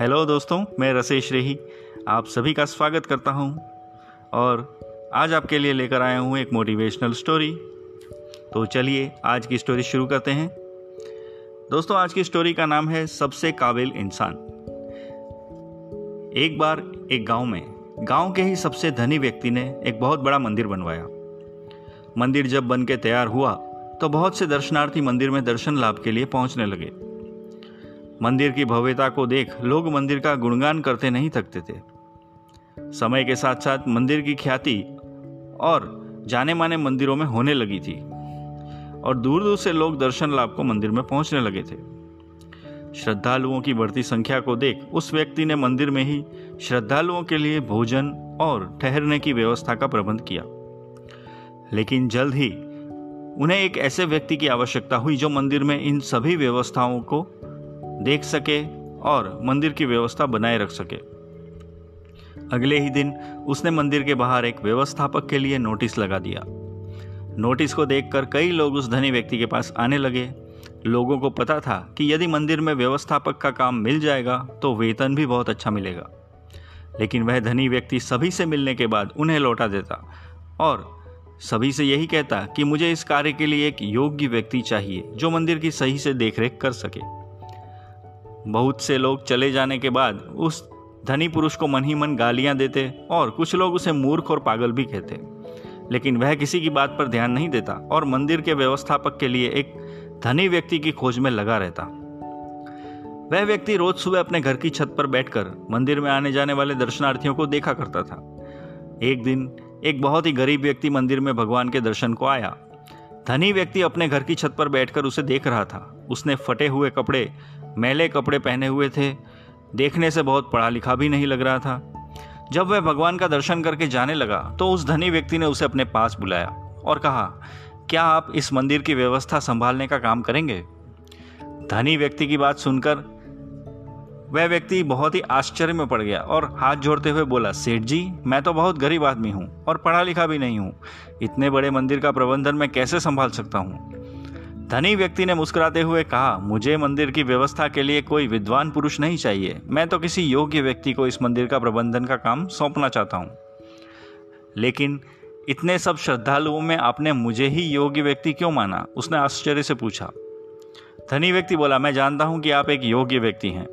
Hello दोस्तों, मैं रसेश रेही। आप सभी का स्वागत करता हूँ। और आज आपके लिए लेकर आया हूँ एक मोटिवेशनल स्टोरी तो चलिए, आज की स्टोरी शुरू करते हैं। दोस्तों, आज की स्टोरी का नाम है सबसे काबिल इंसान। एक बार एक गाँव में, गाँव के ही सबसे धनी व्यक्ति ने एक बहुत बड़ा मंदिर बनवाया। मंदिर जब बन के तैयार हुआ तो बहुत से दर्शनार्थी मंदिर में दर्शन लाभ के लिए पहुँचने लगे। मंदिर की भव्यता को देख लोग मंदिर का गुणगान करते नहीं थकते थे। समय के साथ साथ मंदिर की ख्याति और जाने माने मंदिरों में होने लगी थी और दूर दूर से लोग दर्शन लाभ को मंदिर में पहुँचने लगे थे। श्रद्धालुओं की बढ़ती संख्या को देख उस व्यक्ति ने मंदिर में ही श्रद्धालुओं के लिए भोजन और ठहरने की व्यवस्था का प्रबंध किया। लेकिन जल्द ही उन्हें एक ऐसे व्यक्ति की आवश्यकता हुई जो मंदिर में इन सभी व्यवस्थाओं को देख सके और मंदिर की व्यवस्था बनाए रख सके। अगले ही दिन उसने मंदिर के बाहर एक व्यवस्थापक के लिए नोटिस लगा दिया। नोटिस को देखकर कई लोग उस धनी व्यक्ति के पास आने लगे। लोगों को पता था कि यदि मंदिर में व्यवस्थापक का काम मिल जाएगा तो वेतन भी बहुत अच्छा मिलेगा। लेकिन वह धनी व्यक्ति सभी से मिलने के बाद उन्हें लौटा देता और सभी से यही कहता कि मुझे इस कार्य के लिए एक योग्य व्यक्ति चाहिए, जो मंदिर की सही से देखरेख कर सके। बहुत से लोग चले जाने के बाद उस धनी पुरुष को मन ही मन गालियाँ देते और कुछ लोग उसे मूर्ख और पागल भी कहते। लेकिन वह किसी की बात पर ध्यान नहीं देता और मंदिर के व्यवस्थापक के लिए एक धनी व्यक्ति की खोज में लगा रहता। वह व्यक्ति रोज सुबह अपने घर की छत पर बैठकर मंदिर में आने जाने वाले दर्शनार्थियों को देखा करता था। एक दिन एक बहुत ही गरीब व्यक्ति मंदिर में भगवान के दर्शन को आया। धनी व्यक्ति अपने घर की छत पर बैठकर उसे देख रहा था। उसने फटे हुए कपड़े मैले कपड़े पहने हुए थे। देखने से बहुत पढ़ा लिखा भी नहीं लग रहा था। जब वह भगवान का दर्शन करके जाने लगा तो उस धनी व्यक्ति ने उसे अपने पास बुलाया और कहा, क्या आप इस मंदिर की व्यवस्था संभालने का काम करेंगे? धनी व्यक्ति की बात सुनकर वह व्यक्ति बहुत ही आश्चर्य में पड़ गया और हाथ जोड़ते हुए बोला, सेठ जी, मैं तो बहुत गरीब आदमी हूँ और पढ़ा लिखा भी नहीं हूँ। इतने बड़े मंदिर का प्रबंधन मैं कैसे संभाल सकता हूँ? धनी व्यक्ति ने मुस्कुराते हुए कहा, मुझे मंदिर की व्यवस्था के लिए कोई विद्वान पुरुष नहीं चाहिए। मैं तो किसी योग्य व्यक्ति को इस मंदिर का प्रबंधन का काम सौंपना चाहता हूँ। लेकिन इतने सब श्रद्धालुओं में आपने मुझे ही योग्य व्यक्ति क्यों माना? उसने आश्चर्य से पूछा। धनी व्यक्ति बोला, मैं जानता हूँ कि आप एक योग्य व्यक्ति हैं।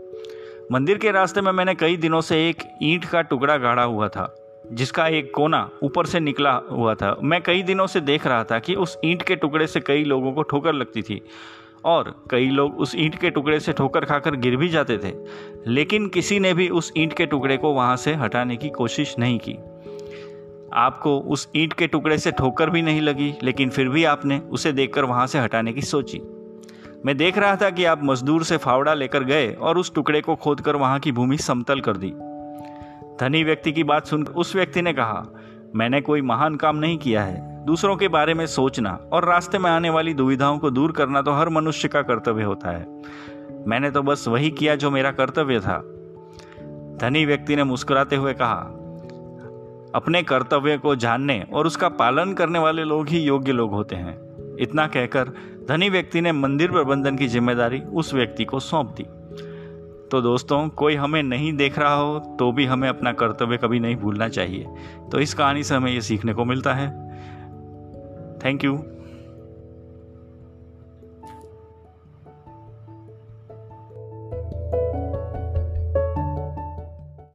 मंदिर के रास्ते में मैंने कई दिनों से एक ईंट का टुकड़ा गाड़ा हुआ था। जिसका एक कोना ऊपर से निकला हुआ था। मैं कई दिनों से देख रहा था कि उस ईंट के टुकड़े से कई लोगों को ठोकर लगती थी और कई लोग उस ईंट के टुकड़े से ठोकर खाकर गिर भी जाते थे, लेकिन किसी ने भी उस ईंट के टुकड़े को वहाँ से हटाने की कोशिश नहीं की। आपको उस ईंट के टुकड़े से ठोकर भी नहीं लगी, लेकिन फिर भी आपने उसे देखकर वहाँ से हटाने की सोची। मैं देख रहा था कि आप मजदूर से फावड़ा लेकर गए और उस टुकड़े को खोदकर वहाँ की भूमि समतल कर दी। धनी व्यक्ति की बात सुनकर उस व्यक्ति ने कहा, मैंने कोई महान काम नहीं किया है। दूसरों के बारे में सोचना और रास्ते में आने वाली दुविधाओं को दूर करना तो हर मनुष्य का कर्तव्य होता है। मैंने तो बस वही किया जो मेरा कर्तव्य था। धनी व्यक्ति ने मुस्कुराते हुए कहा, अपने कर्तव्य को जानने और उसका पालन करने वाले लोग ही योग्य लोग होते हैं। इतना कहकर धनी व्यक्ति ने मंदिर प्रबंधन की ज़िम्मेदारी उस व्यक्ति को सौंप दी। तो दोस्तों, कोई हमें नहीं देख रहा हो तो भी हमें अपना कर्तव्य कभी नहीं भूलना चाहिए। तो इस कहानी से हमें ये सीखने को मिलता है। Thank you